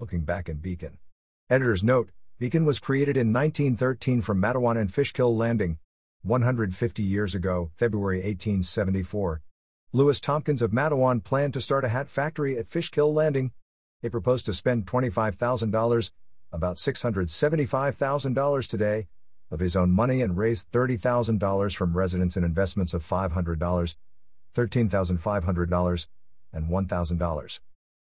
Looking back in Beacon. Editor's note Beacon was created in 1913 from Matteawan and Fishkill Landing. 150 years ago, February 1874. Lewis Tompkins of Matteawan planned to start a hat factory at Fishkill Landing. He proposed to spend $25,000, about $675,000 today, of his own money and raised $30,000 from residents and investments of $500, $13,500, and $1,000.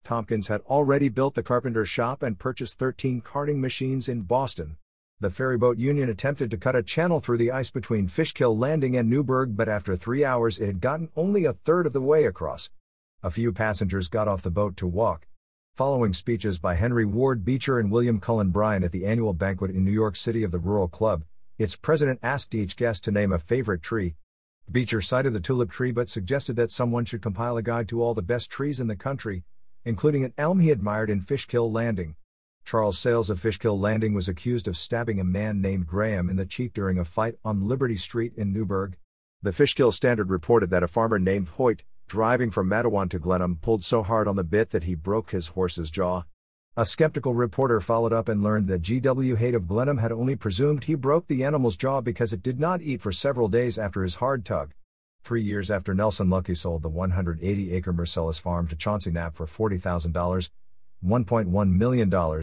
Tompkins had already built the carpenter shop and purchased 13 carding machines in Boston. The ferryboat union attempted to cut a channel through the ice between Fishkill Landing and Newburgh, but after three hours it had gotten only a third of the way across. A few passengers got off the boat to walk. Following speeches by Henry Ward Beecher and William Cullen Bryant at the annual banquet in New York City of the Rural Club, its president asked each guest to name a favorite tree. Beecher cited the tulip tree but suggested that someone should compile a guide to all the best trees in the country, including an elm he admired in Fishkill Landing. Charles Sales of Fishkill Landing was accused of stabbing a man named Graham in the cheek during a fight on Liberty Street in Newburgh. The Fishkill Standard reported that a farmer named Hoyt, driving from Matteawan to Glenham, pulled so hard on the bit that he broke his horse's jaw. A skeptical reporter followed up and learned that G.W. Haight of Glenham had only presumed he broke the animal's jaw because it did not eat for several days after his hard tug. Three years after Nelson Luckey sold the 180 acre Marcellus farm to Chauncey Knapp for $40,000, $1.1 million.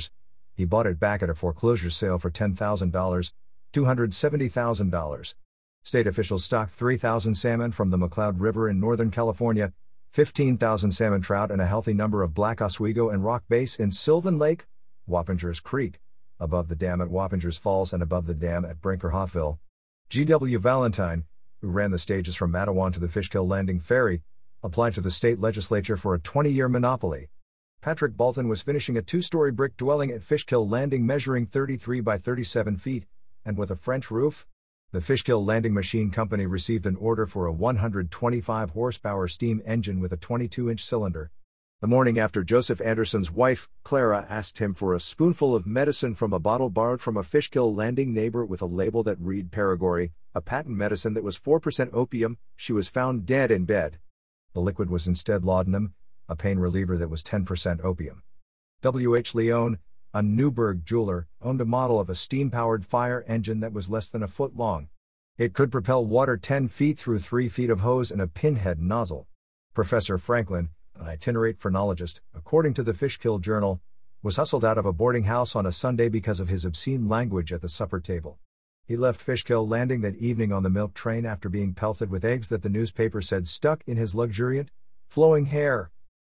He bought it back at a foreclosure sale for $10,000, $270,000. State officials stocked 3,000 salmon from the McCloud River in Northern California, 15,000 salmon trout, and a healthy number of black oswego and rock bass in Sylvan Lake, Wappingers Creek, above the dam at Wappingers Falls and above the dam at Brinkerhoffville. G.W. Valentine, who ran the stages from Matteawan to the Fishkill Landing Ferry, applied to the state legislature for a 20 year monopoly. Patrick Balton was finishing a two story brick dwelling at Fishkill Landing measuring 33 by 37 feet, and with a French roof. The Fishkill Landing Machine Company received an order for a 125 horsepower steam engine with a 22 inch cylinder. The morning after Joseph Anderson's wife, Clara, asked him for a spoonful of medicine from a bottle borrowed from a Fishkill Landing neighbor with a label that read Paragory, a patent medicine that was 4% opium, she was found dead in bed. The liquid was instead laudanum, a pain reliever that was 10% opium. W.H. Leone, a Newburgh jeweler, owned a model of a steam powered fire engine that was less than a foot long. It could propel water 10 feet through 3 feet of hose and a pinhead nozzle. Professor Franklin, an itinerant phrenologist, according to the Fishkill Journal, was hustled out of a boarding house on a Sunday because of his obscene language at the supper table. He left Fishkill Landing that evening on the milk train after being pelted with eggs that the newspaper said stuck in his luxuriant, flowing hair.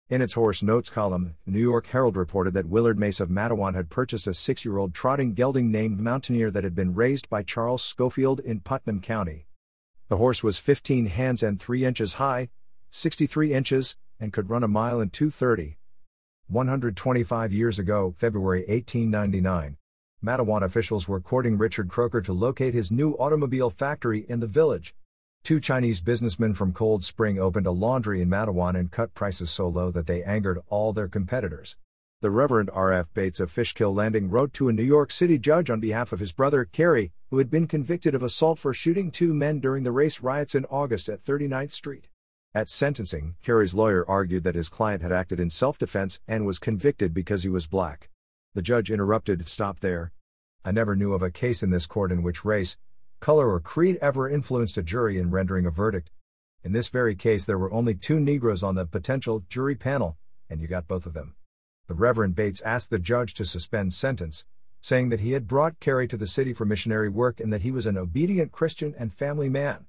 In its Horse Notes column, New York Herald reported that Willard Mace of Matteawan had purchased a six year old trotting gelding named Mountaineer that had been raised by Charles Schofield in Putnam County. The horse was 15 hands and 3 inches high, 63 inches, and could run a mile in 230. 125 years ago, February 1899, Matteawan officials were courting Richard Croker to locate his new automobile factory in the village. Two Chinese businessmen from Cold Spring opened a laundry in Matteawan and cut prices so low that they angered all their competitors. The Reverend R.F. Bates of Fishkill Landing wrote to a New York City judge on behalf of his brother, Carey, who had been convicted of assault for shooting two men during the race riots in August at 39th Street. At sentencing, Carey's lawyer argued that his client had acted in self defense and was convicted because he was black. The judge interrupted, Stop there. I never knew of a case in this court in which race, color, or creed ever influenced a jury in rendering a verdict. In this very case, there were only two Negroes on the potential jury panel, and you got both of them. The Reverend Bates asked the judge to suspend sentence, saying that he had brought Carey to the city for missionary work and that he was an obedient Christian and family man.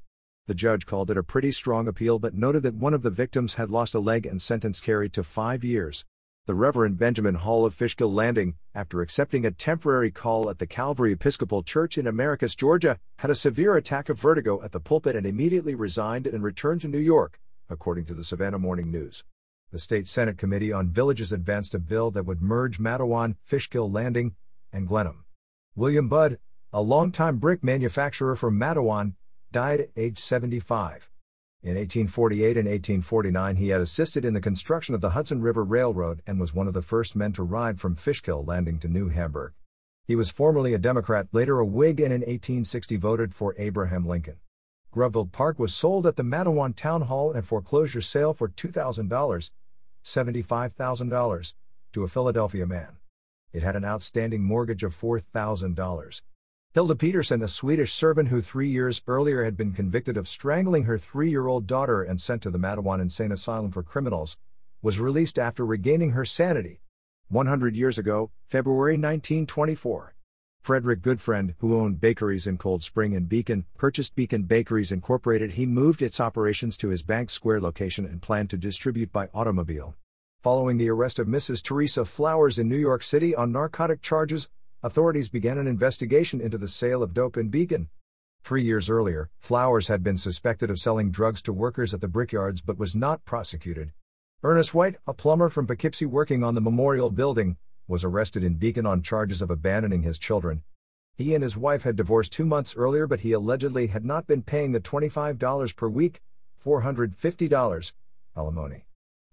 The judge called it a pretty strong appeal but noted that one of the victims had lost a leg and sentenced Carey to five years the Reverend Benjamin Hall of Fishkill Landing, after accepting a temporary call at the Calvary Episcopal Church in Americus, Georgia, had a severe attack of vertigo at the pulpit and immediately resigned and returned to New York, according to the Savannah Morning News. The State Senate Committee on Villages advanced a bill that would merge Matteawan, Fishkill Landing, and Glenham. William Budd, a longtime brick manufacturer from Matteawan, died at age 75. In 1848 and 1849, he had assisted in the construction of the Hudson River Railroad and was one of the first men to ride from Fishkill Landing to New Hamburg. He was formerly a Democrat, later a Whig, and in 1860 voted for Abraham Lincoln. Groveville Park was sold at the Matteawan Town Hall and foreclosure sale for $2,000, $75,000, to a Philadelphia man. It had an outstanding mortgage of $4,000. Hilda Peterson, a Swedish servant who three years earlier had been convicted of strangling her three year old daughter and sent to the Matteawan Insane Asylum for Criminals, was released after regaining her sanity. 100 years ago, February 1924. Frederick Goodfriend, who owned bakeries in Cold Spring and Beacon, purchased Beacon Bakeries Incorporated. He moved its operations to his Bank Square location and planned to distribute by automobile. Following the arrest of Mrs. Teresa Flowers in New York City on narcotic charges, authorities began an investigation into the sale of dope in Beacon. Three years earlier, Flowers had been suspected of selling drugs to workers at the brickyards but was not prosecuted. Ernest White, a plumber from Poughkeepsie working on the Memorial Building, was arrested in Beacon on charges of abandoning his children. He and his wife had divorced two months earlier, but he allegedly had not been paying the $25 per week, $450, alimony.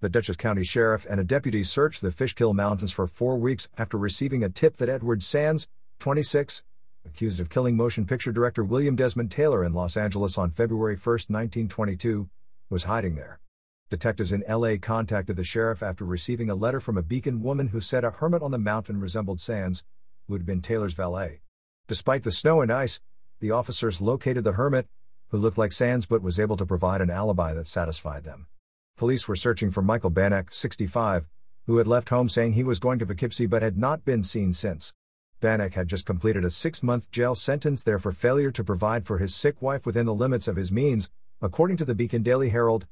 The Dutchess County Sheriff and a deputy searched the Fishkill Mountains for four weeks after receiving a tip that Edward Sands, 26, accused of killing motion picture director William Desmond Taylor in Los Angeles on February 1, 1922, was hiding there. Detectives in LA contacted the sheriff after receiving a letter from a Beacon woman who said a hermit on the mountain resembled Sands, who had been Taylor's valet. Despite the snow and ice, the officers located the hermit, who looked like Sands but was able to provide an alibi that satisfied them. Police were searching for Michael Bannock, 65, who had left home saying he was going to Poughkeepsie but had not been seen since. Bannock had just completed a six month jail sentence there for failure to provide for his sick wife within the limits of his means, according to the Beacon Daily Herald.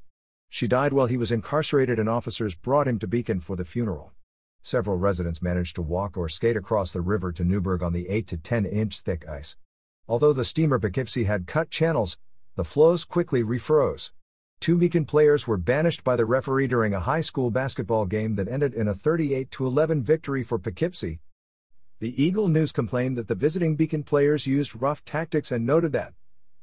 She died while he was incarcerated, and officers brought him to Beacon for the funeral. Several residents managed to walk or skate across the river to Newburgh on the 8 to 10 inch thick ice. Although the steamer Poughkeepsie had cut channels, the floes quickly refroze. Two Beacon players were banished by the referee during a high school basketball game that ended in a 38 11 victory for Poughkeepsie. The Eagle News complained that the visiting Beacon players used rough tactics and noted that,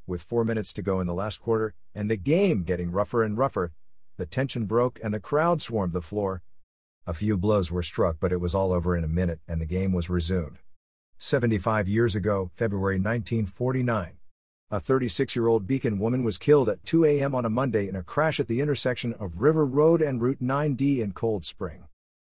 with four minutes to go in the last quarter, and the game getting rougher and rougher, the tension broke and the crowd swarmed the floor. A few blows were struck, but it was all over in a minute and the game was resumed. 75 years ago, February 1949. A 36 year old Beacon woman was killed at 2 a.m. on a Monday in a crash at the intersection of River Road and Route 9D in Cold Spring.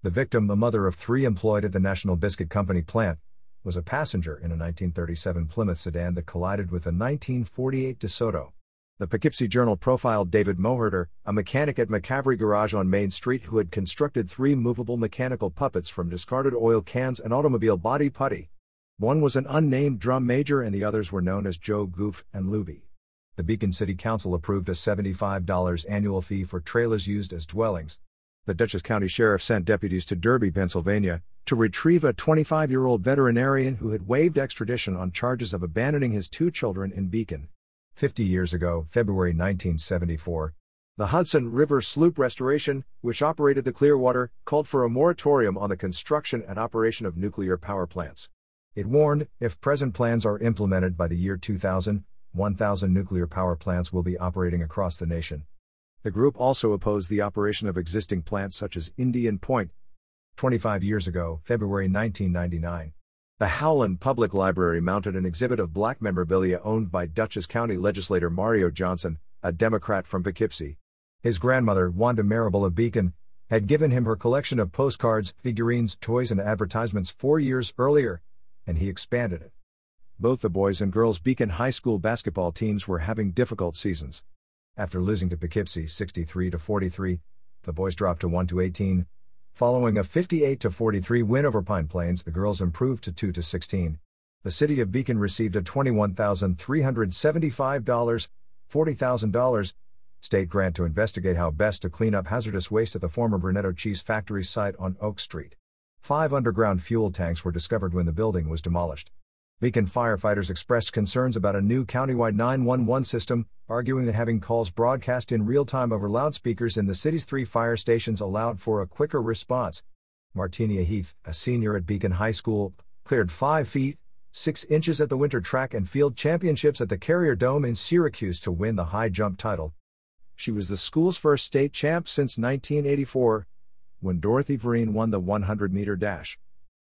The victim, a mother of three employed at the National Biscuit Company plant, was a passenger in a 1937 Plymouth sedan that collided with a 1948 DeSoto. The Poughkeepsie Journal profiled David Moherter, a mechanic at McCavery Garage on Main Street who had constructed three movable mechanical puppets from discarded oil cans and automobile body putty. One was an unnamed drum major and the others were known as Joe Goof and Luby. The Beacon City Council approved a $75 annual fee for trailers used as dwellings. The Dutchess County Sheriff sent deputies to Derby, Pennsylvania, to retrieve a 25 year old veterinarian who had waived extradition on charges of abandoning his two children in Beacon. 50 years ago, February 1974, the Hudson River Sloop Restoration, which operated the Clearwater, called for a moratorium on the construction and operation of nuclear power plants. It warned if present plans are implemented by the year 2000, 1,000 nuclear power plants will be operating across the nation. The group also opposed the operation of existing plants such as Indian Point. 25 years ago, February 1999, the Howland Public Library mounted an exhibit of black memorabilia owned by Dutchess County legislator Mario Johnson, a Democrat from Poughkeepsie. His grandmother, Wanda Marable of Beacon, had given him her collection of postcards, figurines, toys, and advertisements four years earlier, and he expanded it. Both the boys and girls Beacon High School basketball teams were having difficult seasons. After losing to Poughkeepsie 63 to 43, the boys dropped to 1 to 18. Following a 58 to 43 win over Pine Plains, the girls improved to 2 to 16. The city of Beacon received a $21,375, $40,000 state grant to investigate how best to clean up hazardous waste at the former Brunetto cheese factory site on Oak Street. Five underground fuel tanks were discovered when the building was demolished. Beacon firefighters expressed concerns about a new countywide 911 system, arguing that having calls broadcast in real time over loudspeakers in the city's three fire stations allowed for a quicker response. Martinia Heath, a senior at Beacon High School, cleared 5 feet, 6 inches at the Winter Track and Field Championships at the Carrier Dome in Syracuse to win the high jump title. She was the school's first state champ since 1984, when Dorothy Vereen won the 100 meter dash.